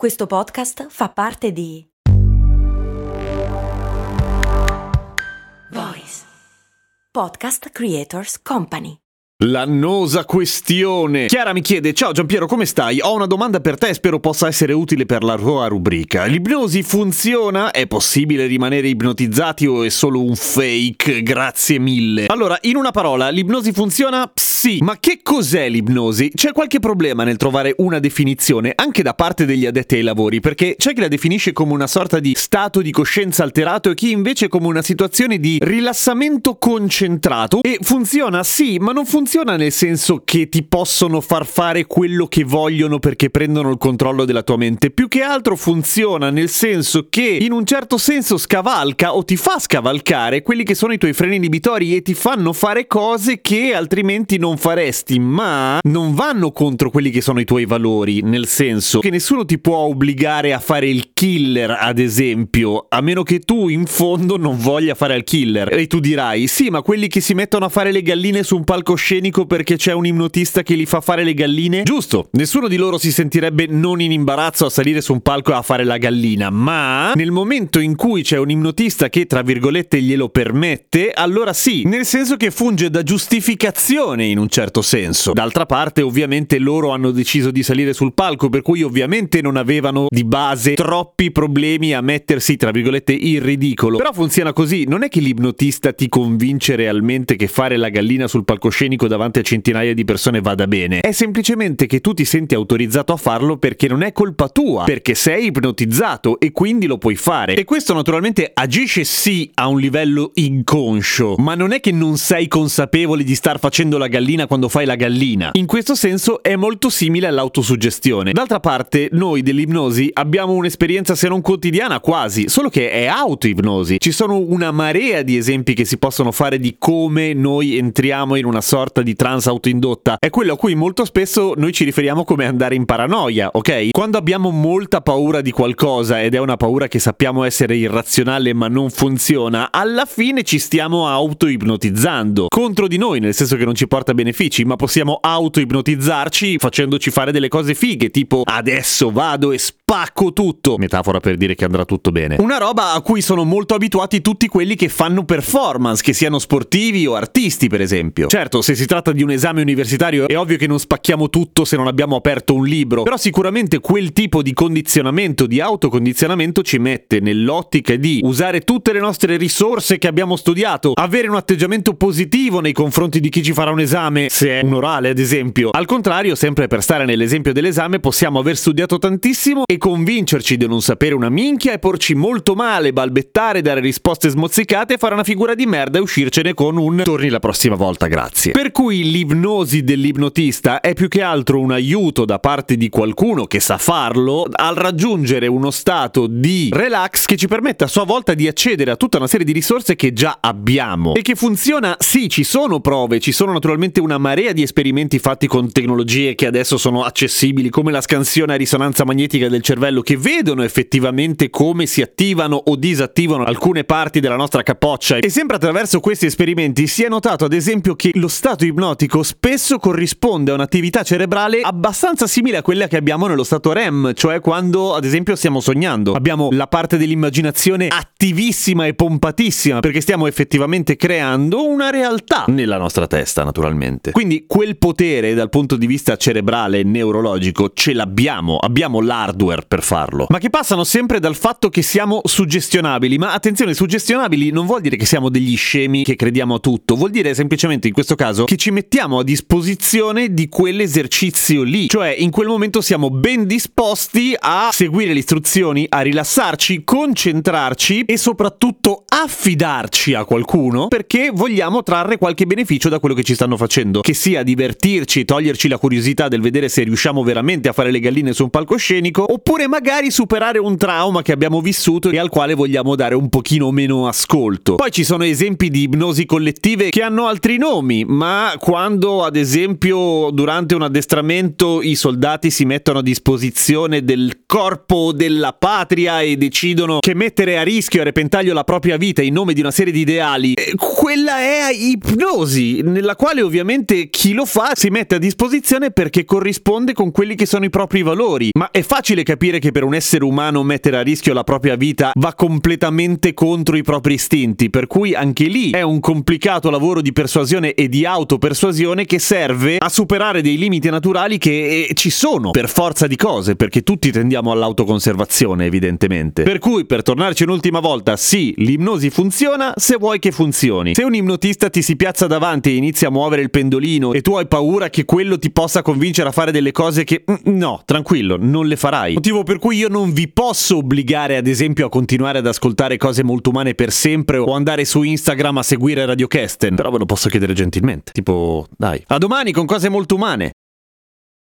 Questo podcast fa parte di Voice Podcast Creators Company. L'annosa questione. Chiara mi chiede: Ciao Giampiero, come stai? Ho una domanda per te e spero possa essere utile per la tua rubrica. L'ipnosi funziona? È possibile rimanere ipnotizzati o è solo un fake? Grazie mille. Allora, in una parola, l'ipnosi funziona? Sì. Ma che cos'è l'ipnosi? C'è qualche problema nel trovare una definizione, anche da parte degli addetti ai lavori, perché c'è chi la definisce come una sorta di stato di coscienza alterato e chi invece come una situazione di rilassamento concentrato. E funziona? Sì, ma non funziona nel senso che ti possono far fare quello che vogliono perché prendono il controllo della tua mente. Più che altro funziona nel senso che in un certo senso scavalca o ti fa scavalcare quelli che sono i tuoi freni inibitori e ti fanno fare cose che altrimenti non faresti, ma non vanno contro quelli che sono i tuoi valori, nel senso che nessuno ti può obbligare a fare il killer, ad esempio, a meno che tu in fondo non voglia fare il killer. E tu dirai, sì, ma quelli che si mettono a fare le galline su un palcoscenico perché c'è un ipnotista che li fa fare le galline? Giusto, nessuno di loro si sentirebbe non in imbarazzo a salire su un palco a fare la gallina, ma nel momento in cui c'è un ipnotista che tra virgolette glielo permette, allora sì, nel senso che funge da giustificazione in un certo senso. D'altra parte, ovviamente loro hanno deciso di salire sul palco, per cui ovviamente non avevano di base troppi problemi a mettersi tra virgolette in ridicolo. Però funziona così, non è che l'ipnotista ti convince realmente che fare la gallina sul palcoscenico davanti a centinaia di persone vada bene, è semplicemente che tu ti senti autorizzato a farlo perché non è colpa tua, perché sei ipnotizzato e quindi lo puoi fare. E questo naturalmente agisce sì a un livello inconscio, ma non è che non sei consapevole di star facendo la gallina quando fai la gallina. In questo senso è molto simile all'autosuggestione. D'altra parte, noi dell'ipnosi abbiamo un'esperienza se non quotidiana quasi, solo che è autoipnosi. Ci sono una marea di esempi che si possono fare di come noi entriamo in una sorta di trans autoindotta è quello a cui molto spesso noi ci riferiamo come andare in paranoia, ok? Quando abbiamo molta paura di qualcosa ed è una paura che sappiamo essere irrazionale ma non funziona, alla fine ci stiamo auto-ipnotizzando contro di noi, nel senso che non ci porta benefici, ma possiamo auto-ipnotizzarci facendoci fare delle cose fighe, tipo adesso vado e spacco tutto, metafora per dire che andrà tutto bene. Una roba a cui sono molto abituati tutti quelli che fanno performance, che siano sportivi o artisti, per esempio. Certo, se si tratta di un esame universitario è ovvio che non spacchiamo tutto se non abbiamo aperto un libro, però sicuramente quel tipo di condizionamento, di autocondizionamento ci mette nell'ottica di usare tutte le nostre risorse che abbiamo studiato, avere un atteggiamento positivo nei confronti di chi ci farà un esame, se è un orale ad esempio. Al contrario, sempre per stare nell'esempio dell'esame, possiamo aver studiato tantissimo e convincerci di non sapere una minchia e porci molto male, balbettare, dare risposte smozzicate, fare una figura di merda e uscircene con un torni la prossima volta, grazie. Per cui l'ipnosi dell'ipnotista è più che altro un aiuto da parte di qualcuno che sa farlo al raggiungere uno stato di relax che ci permette a sua volta di accedere a tutta una serie di risorse che già abbiamo e che funziona, sì, ci sono prove, ci sono naturalmente una marea di esperimenti fatti con tecnologie che adesso sono accessibili come la scansione a risonanza magnetica del cervello che vedono effettivamente come si attivano o disattivano alcune parti della nostra capoccia e sempre attraverso questi esperimenti si è notato ad esempio che lo stato ipnotico spesso corrisponde a un'attività cerebrale abbastanza simile a quella che abbiamo nello stato REM, cioè quando ad esempio stiamo sognando. Abbiamo la parte dell'immaginazione attivissima e pompatissima perché stiamo effettivamente creando una realtà nella nostra testa, naturalmente. Quindi quel potere dal punto di vista cerebrale e neurologico ce l'abbiamo, abbiamo l'hardware per farlo, ma che passano sempre dal fatto che siamo suggestionabili. Ma attenzione, suggestionabili non vuol dire che siamo degli scemi che crediamo a tutto, vuol dire semplicemente in questo caso caso che ci mettiamo a disposizione di quell'esercizio lì, cioè in quel momento siamo ben disposti a seguire le istruzioni, a rilassarci, concentrarci e soprattutto affidarci a qualcuno perché vogliamo trarre qualche beneficio da quello che ci stanno facendo, che sia divertirci, toglierci la curiosità del vedere se riusciamo veramente a fare le galline su un palcoscenico, oppure magari superare un trauma che abbiamo vissuto e al quale vogliamo dare un pochino meno ascolto. Poi ci sono esempi di ipnosi collettive che hanno altri nomi, ma quando ad esempio durante un addestramento i soldati si mettono a disposizione del corpo della patria e decidono che mettere a rischio e a repentaglio la propria vita in nome di una serie di ideali, eh, quella è ipnosi, nella quale ovviamente chi lo fa si mette a disposizione perché corrisponde con quelli che sono i propri valori. Ma è facile capire che per un essere umano mettere a rischio la propria vita va completamente contro i propri istinti, per cui anche lì è un complicato lavoro di persuasione e di autopersuasione che serve a superare dei limiti naturali che eh, ci sono per forza di cose, perché tutti tendiamo all'autoconservazione, evidentemente. Per cui, per tornarci un'ultima volta, sì, l'ipnosi funziona se vuoi che funzioni. Se un ipnotista ti si piazza davanti e inizia a muovere il pendolino e tu hai paura che quello ti possa convincere a fare delle cose che... Mm, no, tranquillo, non le farai. Motivo per cui io non vi posso obbligare, ad esempio, a continuare ad ascoltare cose molto umane per sempre o andare su Instagram a seguire Radio Kesten. Però ve lo posso chiedere gentilmente. Tipo, dai. A domani con cose molto umane.